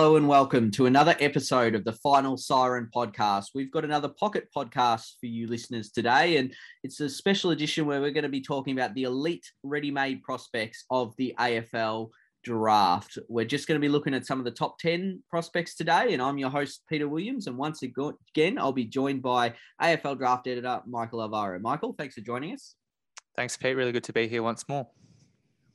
Hello and welcome to another episode of the Final Siren podcast. We've got another pocket podcast for you listeners today, and it's a special edition where we're going to be talking about the elite ready made prospects of the AFL draft. We're just going to be looking at some of the top 10 prospects today, and I'm your host, Peter Williams. And once again, I'll be joined by AFL draft editor Michael Alvaro. Michael, thanks for joining us. Thanks, Pete. Really good to be here once more.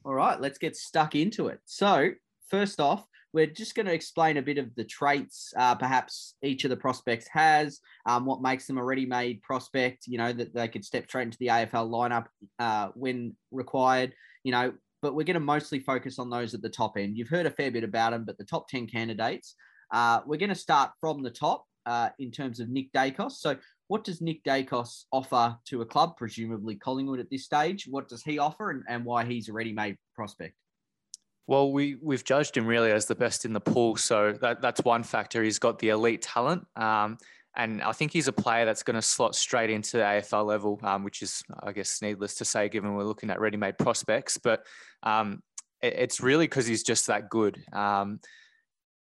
All right, let's get stuck into it. So, first off, we're just going to explain a bit of the traits uh, perhaps each of the prospects has, um, what makes them a ready-made prospect, you know, that they could step straight into the AFL lineup uh, when required, you know, but we're going to mostly focus on those at the top end. You've heard a fair bit about them, but the top 10 candidates, uh, we're going to start from the top uh, in terms of Nick Daicos. So what does Nick Daicos offer to a club, presumably Collingwood at this stage? What does he offer and, and why he's a ready-made prospect? Well, we we've judged him really as the best in the pool, so that, that's one factor. He's got the elite talent, um, and I think he's a player that's going to slot straight into the AFL level, um, which is, I guess, needless to say, given we're looking at ready-made prospects. But um, it, it's really because he's just that good. Um,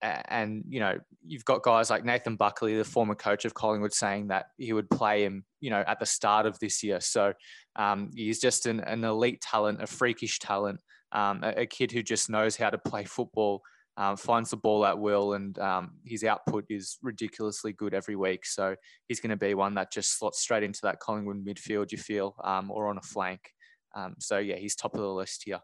and you know, you've got guys like Nathan Buckley, the former coach of Collingwood, saying that he would play him, you know, at the start of this year. So um, he's just an, an elite talent, a freakish talent um, a, a, kid who just knows how to play football, um, finds the ball at will, and um, his output is ridiculously good every week. So he's going to be one that just slots straight into that Collingwood midfield, you feel, um, or on a flank. Um, so yeah, he's top of the list here.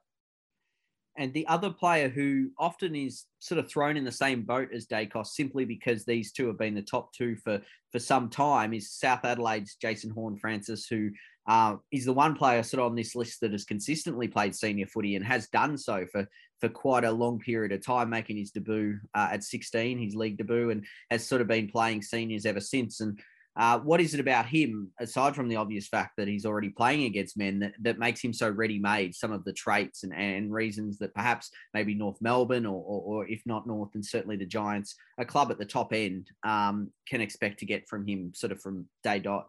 And the other player who often is sort of thrown in the same boat as Daicos simply because these two have been the top two for, for some time is South Adelaide's Jason Horne-Francis, who uh, he's the one player sort of on this list that has consistently played senior footy and has done so for for quite a long period of time, making his debut uh, at 16, his league debut, and has sort of been playing seniors ever since. And uh, what is it about him, aside from the obvious fact that he's already playing against men, that, that makes him so ready made? Some of the traits and, and reasons that perhaps maybe North Melbourne, or, or, or if not North, and certainly the Giants, a club at the top end, um, can expect to get from him sort of from day dot.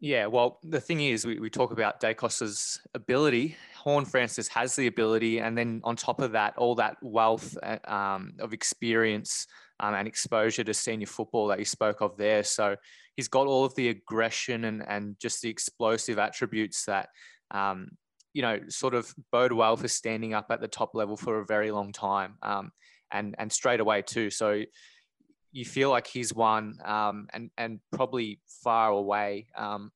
Yeah, well, the thing is, we, we talk about Daicos's ability. Horne-Francis has the ability, and then on top of that, all that wealth uh, um, of experience um, and exposure to senior football that you spoke of there. So he's got all of the aggression and, and just the explosive attributes that, um, you know, sort of bode well for standing up at the top level for a very long time um, and, and straight away too. So you feel like he's one um, and and probably far away um,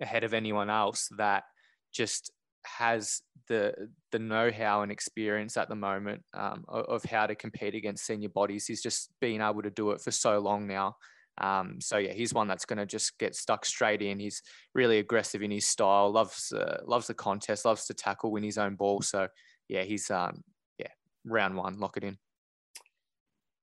ahead of anyone else that just has the the know-how and experience at the moment um, of, of, how to compete against senior bodies. He's just been able to do it for so long now. Um, so yeah, he's one that's going to just get stuck straight in. He's really aggressive in his style. Loves uh, loves the contest. Loves to tackle, win his own ball. So yeah, he's um, yeah round one. Lock it in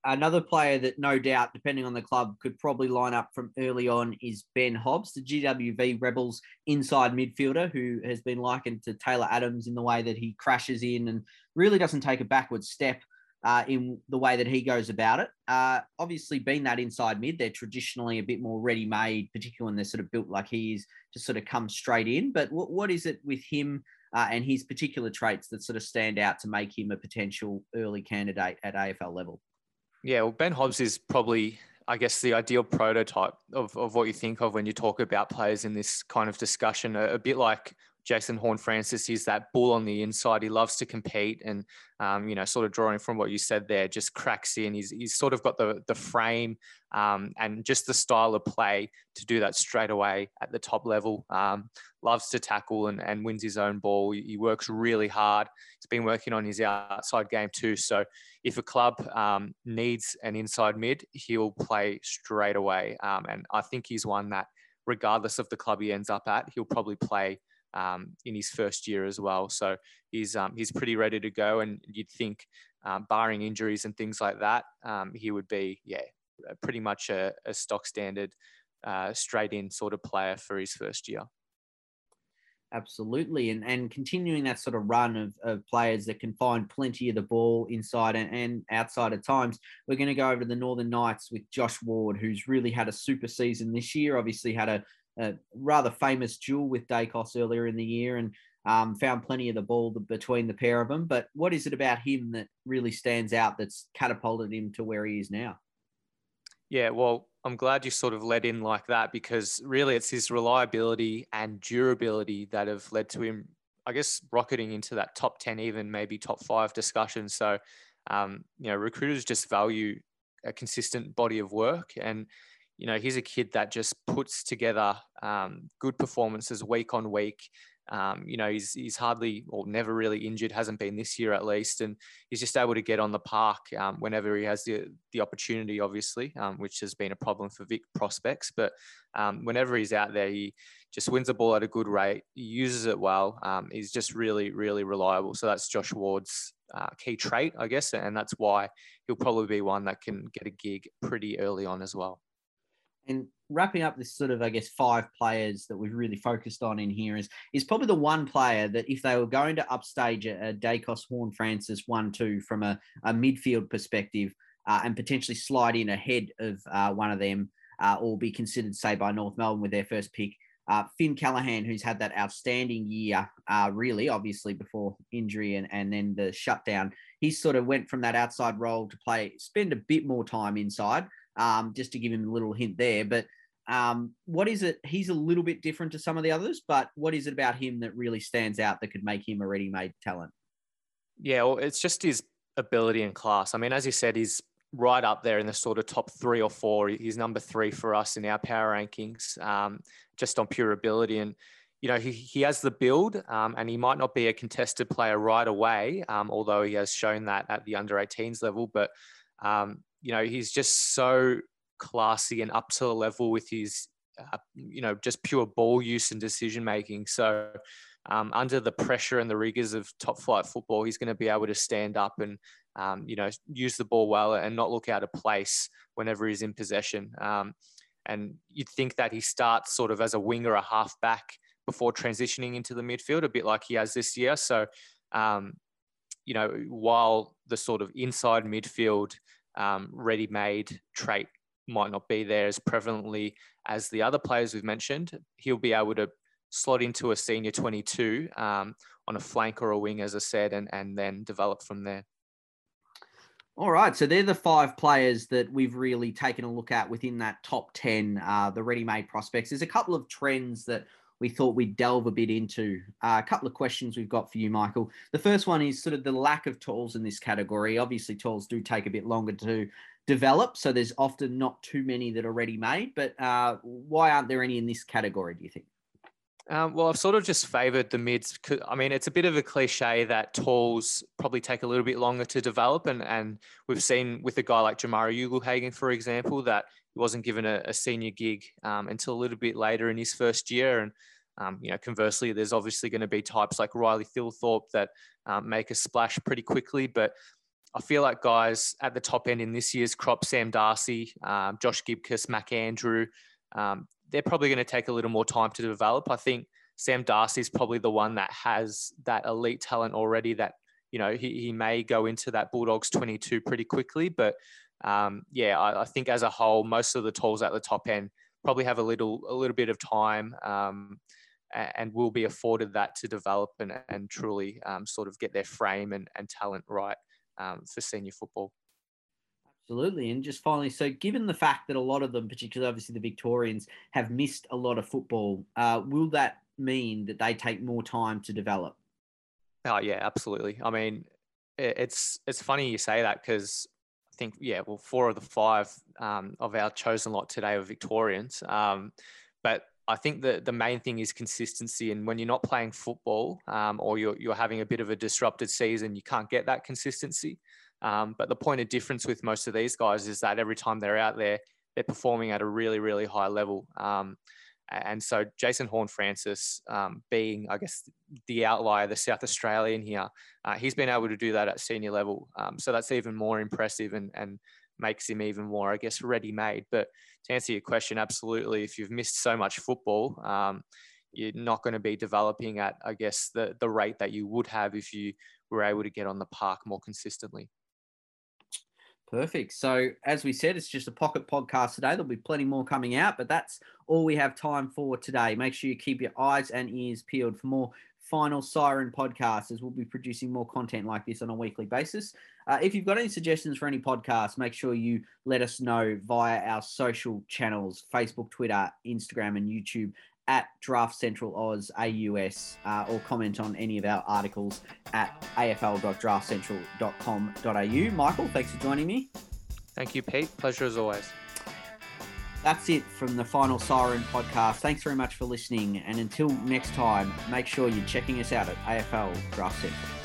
another player that no doubt, depending on the club, could probably line up from early on is Ben Hobbs, the GWV Rebels inside midfielder, who has been likened to Taylor Adams in the way that he crashes in and really doesn't take a backward step. Uh, in the way that he goes about it. Uh, obviously, being that inside mid, they're traditionally a bit more ready made, particularly when they're sort of built like he is to sort of come straight in. But what, what is it with him uh, and his particular traits that sort of stand out to make him a potential early candidate at AFL level? Yeah, well, Ben Hobbs is probably, I guess, the ideal prototype of, of what you think of when you talk about players in this kind of discussion. A, a bit like Jason Horne-Francis, he's that bull on the inside. He loves to compete, and um, you know, sort of drawing from what you said there, just cracks in. He's he's sort of got the the frame um, and just the style of play to do that straight away at the top level. Um, loves to tackle and, and wins his own ball. He works really hard. He's been working on his outside game too. So if a club um, needs an inside mid, he'll play straight away. Um, and I think he's one that, regardless of the club he ends up at, he'll probably play um, in his first year as well. So he's um, he's pretty ready to go. And you'd think, um, barring injuries and things like that, um, he would be yeah pretty much a, a stock standard, uh, straight in sort of player for his first year. Absolutely. And and continuing that sort of run of, of players that can find plenty of the ball inside and, and outside at times. We're going to go over to the Northern Knights with Josh Ward, who's really had a super season this year. Obviously had a, a rather famous duel with Daicos earlier in the year. And Um, found plenty of the ball between the pair of them. But what is it about him that really stands out that's catapulted him to where he is now? Yeah, well, I'm glad you sort of led in like that because really it's his reliability and durability that have led to him, I guess, rocketing into that top 10, even maybe top five discussion. So, um, you know, recruiters just value a consistent body of work. And, you know, he's a kid that just puts together um, good performances week on week. Um, you know, he's he's hardly or never really injured, hasn't been this year at least, and he's just able to get on the park um, whenever he has the the opportunity, obviously, um, which has been a problem for Vic prospects. But um, whenever he's out there, he just wins the ball at a good rate. He uses it well. Um, he's just really, really reliable. So that's Josh Ward's uh, key trait, I guess, and that's why he'll probably be one that can get a gig pretty early on as well. And wrapping up this sort of, I guess, five players that we've really focused on in here is is probably the one player that if they were going to upstage a, a Daicos Horne-Francis one two from a, a midfield perspective uh, and potentially slide in ahead of uh, one of them uh, or be considered, say, by North Melbourne with their first pick. Uh, Finn Callaghan, who's had that outstanding year, uh, really, obviously before injury and, and then the shutdown, he sort of went from that outside role to play, spend a bit more time inside um, just to give him a little hint there. But um, what is it? He's a little bit different to some of the others, but what is it about him that really stands out that could make him a ready made talent? Yeah, well, it's just his ability and class. I mean, as you said, he's right up there in the sort of top three or four. He's number three for us in our power rankings, um, just on pure ability. And, you know, he, he has the build um, and he might not be a contested player right away, um, although he has shown that at the under 18s level. But, um, you know, he's just so classy and up to the level with his, uh, you know, just pure ball use and decision making. So, um, under the pressure and the rigors of top flight football, he's going to be able to stand up and, um, you know, use the ball well and not look out of place whenever he's in possession. Um, and you'd think that he starts sort of as a winger, a half back before transitioning into the midfield, a bit like he has this year. So, um, you know, while the sort of inside midfield um, ready-made trait might not be there as prevalently as the other players we've mentioned, he'll be able to slot into a senior 22 um, on a flank or a wing, as I said, and, and then develop from there. All right, so they're the five players that we've really taken a look at within that top 10, uh, the ready made prospects. There's a couple of trends that we thought we'd delve a bit into. Uh, a couple of questions we've got for you, Michael. The first one is sort of the lack of talls in this category. Obviously, talls do take a bit longer to develop, so there's often not too many that are ready made. But uh, why aren't there any in this category, do you think? Um, well, I've sort of just favoured the mids. I mean, it's a bit of a cliche that talls probably take a little bit longer to develop, and and we've seen with a guy like Jamarra Ugle-Hagan, for example, that he wasn't given a, a senior gig um, until a little bit later in his first year, and um, you know, conversely, there's obviously going to be types like Riley Thilthorpe that um, make a splash pretty quickly, but I feel like guys at the top end in this year's crop, Sam Darcy, um, Josh Gibcus, Mac Andrew, um, they're probably going to take a little more time to develop. I think Sam Darcy is probably the one that has that elite talent already that, you know, he, he may go into that Bulldogs 22 pretty quickly. But um, yeah, I, I, think as a whole, most of the talls at the top end probably have a little, a little bit of time um, and will be afforded that to develop and, and truly um, sort of get their frame and, and talent right um, for senior football. Absolutely. And just finally, so given the fact that a lot of them, particularly obviously the Victorians, have missed a lot of football, uh, will that mean that they take more time to develop? Oh yeah, absolutely. I mean, it's it's funny you say that because think yeah, well, four of the five um, of our chosen lot today are Victorians, um, but I think that the main thing is consistency. And when you're not playing football um, or you're you're having a bit of a disrupted season, you can't get that consistency. Um, but the point of difference with most of these guys is that every time they're out there, they're performing at a really, really high level. And so Jason Horne-Francis, um, being, I guess, the outlier, the South Australian here, uh, he's been able to do that at senior level. Um, so that's even more impressive and, and makes him even more, I guess, ready made. But to answer your question, absolutely, if you've missed so much football, um, you're not going to be developing at, I guess, the, the rate that you would have if you were able to get on the park more consistently. Perfect. So, as we said, it's just a pocket podcast today. There'll be plenty more coming out, but that's all we have time for today. Make sure you keep your eyes and ears peeled for more Final Siren podcast, as we'll be producing more content like this on a weekly basis. Uh, if you've got any suggestions for any podcasts, make sure you let us know via our social channels Facebook, Twitter, Instagram, and YouTube at Draft Central Oz AUS uh, or comment on any of our articles at afl.draftcentral.com.au. Michael, thanks for joining me. Thank you, Pete. Pleasure as always. That's it from the Final Siren podcast. Thanks very much for listening. And until next time, make sure you're checking us out at AFL Draft Central.